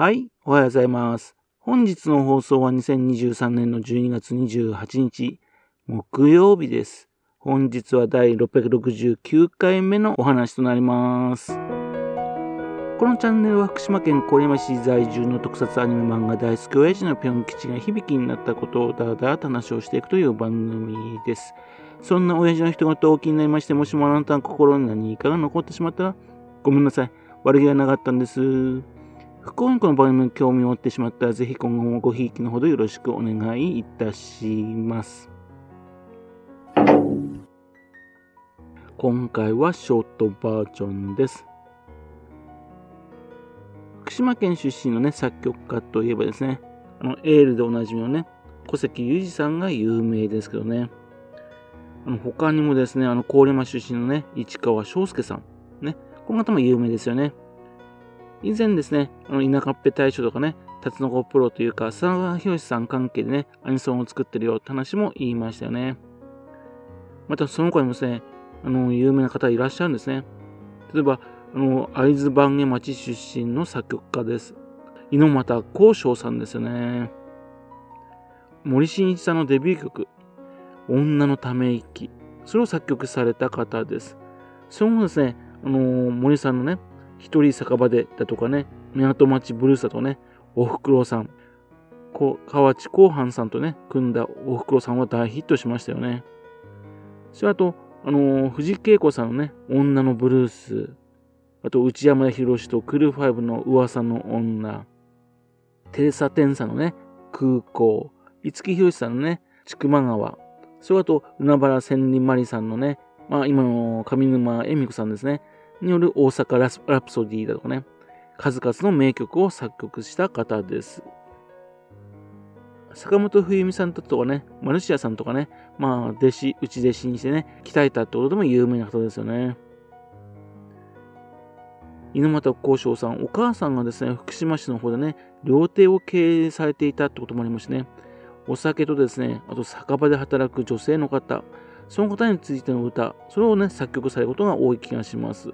はい、おはようございます。本日の放送は2023年の12月28日、木曜日です。本日は第669回目のお話となります。このチャンネルは福島県郡山市在住の特撮アニメ漫画大好き親父のぴょん吉が響きになったことをだらだらと話をしていくという番組です。そんな親父の人がお気になりまして、もしもあなたの心に何かが残ってしまったら、ごめんなさい。悪気がなかったんです。不幸にこの番組に興味を持ってしまったら、ぜひ今後もごひいきのほどよろしくお願いいたします。今回はショートバージョンです。福島県出身のね、作曲家といえばですね、あの、エールでおなじみのね、小関裕二さんが有名ですけどね、あの他にもですね、あの、郡山出身のね、市川翔介さん、ね、この方も有名ですよね。以前ですね、あの田舎っぺ大賞とかね、辰野子プロというか、佐川博さん関係でね、アニソンを作ってるよって話も言いましたよね。またその他にもですね、あの、有名な方いらっしゃるんですね。例えば、あの、会津番下町出身の作曲家です。猪俣幸章さんですよね。森進一さんのデビュー曲、女のため息。それを作曲された方です。その後ですね、あの森さんのね、一人酒場でだとかね、港町ブルースだとね、おふくろさん、こ河内後半さんとね、組んだおふくろさんは大ヒットしましたよね。それあと、あのー、藤恵子さんのね、女のブルース、あと内山博士とクルーファイブの噂の女、テレサ・テンサのね、空港、五木ひろしさんのね、千曲川、それあと、海原千里マリさんのね、まあ今の上沼恵美子さんですね、による大阪ラスラプソディーだとかね、数々の名曲を作曲した方です。坂本冬美さんとかね、マルシアさんとかね、まあ、弟子、内弟子にしてね、鍛えたってことでも有名な方ですよね。猪俣幸章さん、お母さんがですね、福島市の方でね、料亭を経営されていたってこともありましてね、お酒とですね、あと酒場で働く女性の方、その方についての歌、それをね、作曲されることが多い気がします。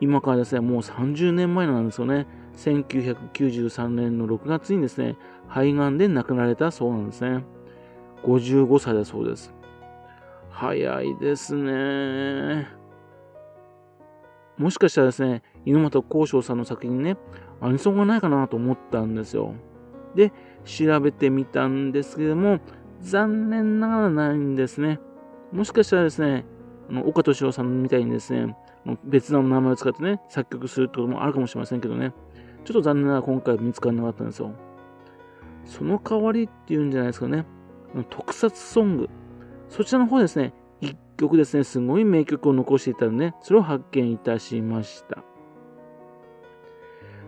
今からですね、もう30年前なんですよね。1993年の6月にですね、肺がんで亡くなられたそうなんですね。55歳だそうです。早いですね。もしかしたらですね、猪俣幸章さんの作品にね、アニソンがないかなと思ったんですよ。で、調べてみたんですけども、残念ながらないんですね。もしかしたらですね、あの岡敏夫さんみたいにですね、別の名前を使ってね、作曲するってこともあるかもしれませんけどね、ちょっと残念ながら今回見つからなかったんですよ。その代わりっていうんじゃないですかね、特撮ソング、そちらの方ですね、一曲ですね、すごい名曲を残していたので、ね、それを発見いたしました。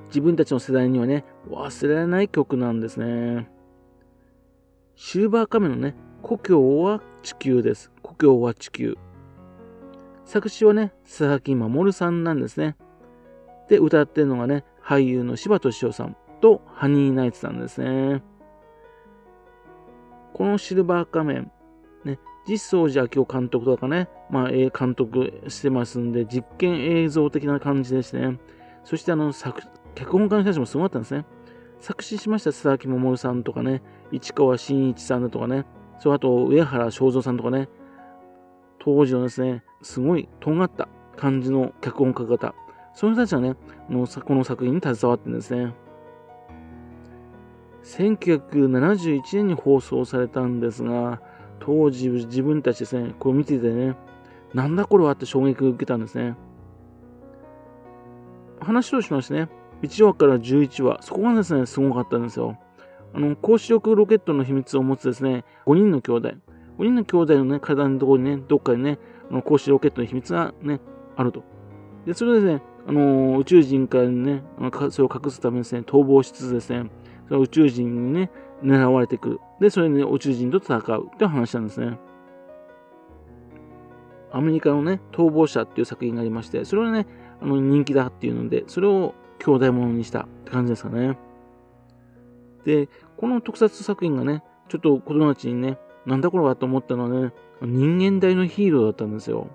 自分たちの世代にはね、忘れられない曲なんですね。シルバーカメのね、故郷は地球です。故郷は地球。作詞はね、佐々木守さんなんですね。で、歌ってるのがね、俳優の柴敏夫さんとハニーナイツさんですね。このシルバー仮面、ね、実相寺明夫監督とかね、まあ、監督してますんで、実験映像的な感じでしてね。そしてあの、作、脚本家の人たちもすごかったんですね。作詞しました佐々木守さんとかね、市川真一さんだとかね、それあと上原正蔵さんとかね、当時のですね、すごい尖った感じの脚本家方、その人たちはね、のこの作品に携わってるんですね。1971年に放送されたんですが、当時自分たちですね、これ見ててね、なんだこれはって衝撃を受けたんですね。話をしましてね、1話から11話、そこがですね、すごかったんですよ。あの、高視力ロケットの秘密を持つですね、5人の兄弟。5人の兄弟のね、体のところにね、どっかにね、あの、光子ロケットの秘密がね、あると。で、それでですね、あのー、宇宙人からね、あのそれを隠すためにですね、逃亡しつつですね、その宇宙人にね、狙われてくる。で、それで、ね、宇宙人と戦うって話なんですね。アメリカのね、逃亡者っていう作品がありまして、それはね、あの人気だっていうので、それを兄弟ものにしたって感じですかね。で、この特撮作品がね、ちょっと子供たちにね、なんだこれはと思ったのはね、人間大のヒーローだったんですよ。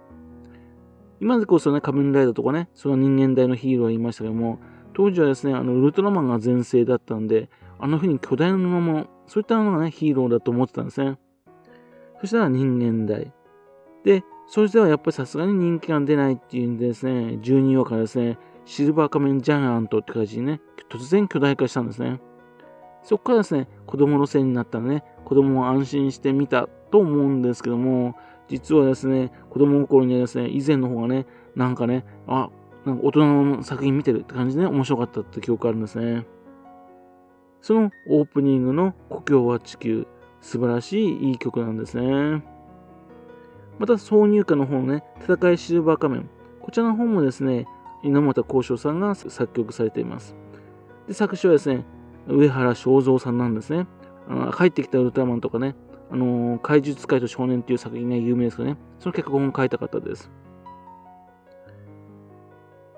今でこそね、仮面ライダーとかね、その人間大のヒーローが言いましたけども、当時はですね、あのウルトラマンが全盛だったんで、あの風に巨大なもの、そういったのがね、ヒーローだと思ってたんですね。そしたら人間大。で、そしてはやっぱりさすがに人気が出ないっていうんでですね、12話からですね、シルバー仮面ジャイアントって感じにね、突然巨大化したんですね。そこからですね、子供のせいになったらね、子供を安心してみたと思うんですけども、実はですね、子供心にはですね、以前の方がね、なんかね、あ、なんか大人の作品見てるって感じでね、面白かったって記憶あるんですね。そのオープニングの故郷は地球、素晴らしいいい曲なんですね。また、挿入歌の方のね、戦いシルバー仮面。こちらの方もですね、稲本幸章さんが作曲されています。で、作詞はですね、上原正蔵さんなんですね。あ帰ってきたウルトラマンとかね、あのー、怪獣使いと少年っていう作品が有名ですけどね、その脚本を書いた方です。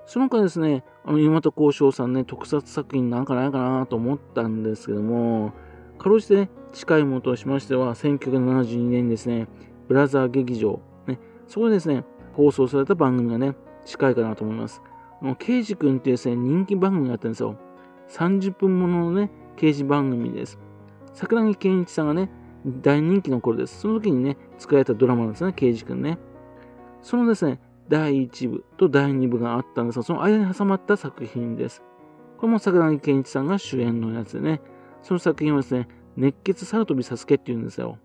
その他ですね、あの、岩本幸章さんね、特撮作品なんかないかなと思ったんですけども、かろうじてね、近いものとしましては、1972年にですね、ブラザー劇場、ね、そこでですね、放送された番組がね、近いかなと思います。あの、刑事くんってですね、人気番組があったんですよ。30分もののね、刑事番組です。桜木健一さんがね、大人気の頃です。その時にね、作られたドラマなんですね、刑事くんね。そのですね、第1部と第2部があったんですが、その間に挟まった作品です。これも桜木健一さんが主演のやつでね、その作品はですね、熱血サルトビサスケって言うんですよ。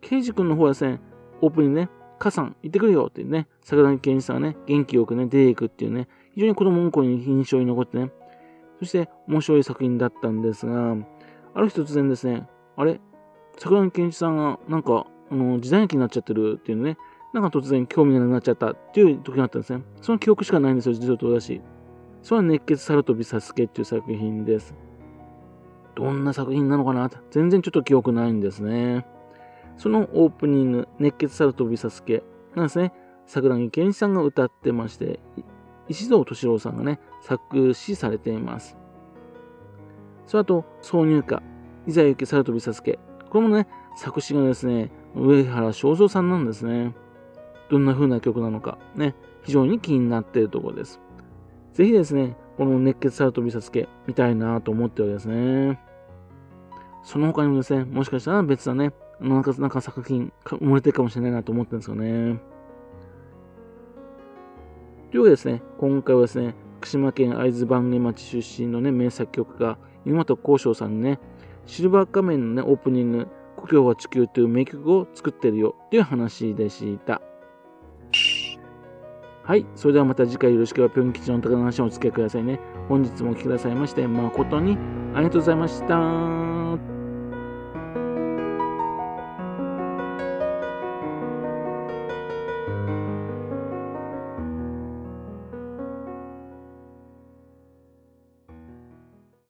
ケイジ君の方はですね、オープンにね、母さん行ってくるよってね、桜木健一さんがね、元気よくね、出ていくっていうね、非常に子供の頃に印象に残ってね、そして面白い作品だったんですが、ある日突然ですね、あれ？桜木健一さんがなんか、あの、時代劇になっちゃってるっていうね、なんか突然興味がなくなっちゃったっていう時があったんですね。その記憶しかないんですよ、実はだし。それは熱血サルトビサスケっていう作品です。どんな作品なのかな？全然ちょっと記憶ないんですね。そのオープニング、熱血サルトビサスケなんですね。桜木健一さんが歌ってまして、石堂敏郎さんがね、作詞されています。その後、挿入歌、いざ行けサルトビサスケ。これもね、作詞がですね、上原正蔵さんなんですね。どんな風な曲なのか、ね、非常に気になっているところです。ぜひですね、この熱血サルトビサスケ見たいなと思っておりますね。その他にもですね、もしかしたら別なね、なんかなんか作品生まれてるかもしれないなと思ってるんですよね。というわけでですね、今回はですね、福島県会津番下町出身のね、名作曲家、湯本幸章さんにね、シルバー仮面のね、オープニング、故郷は地球という名曲を作ってるよという話でした。はい。それではまた次回よろしければぴょん吉の高の話をお付き合いくださいね。本日もお聴きくださいまして誠にありがとうございました。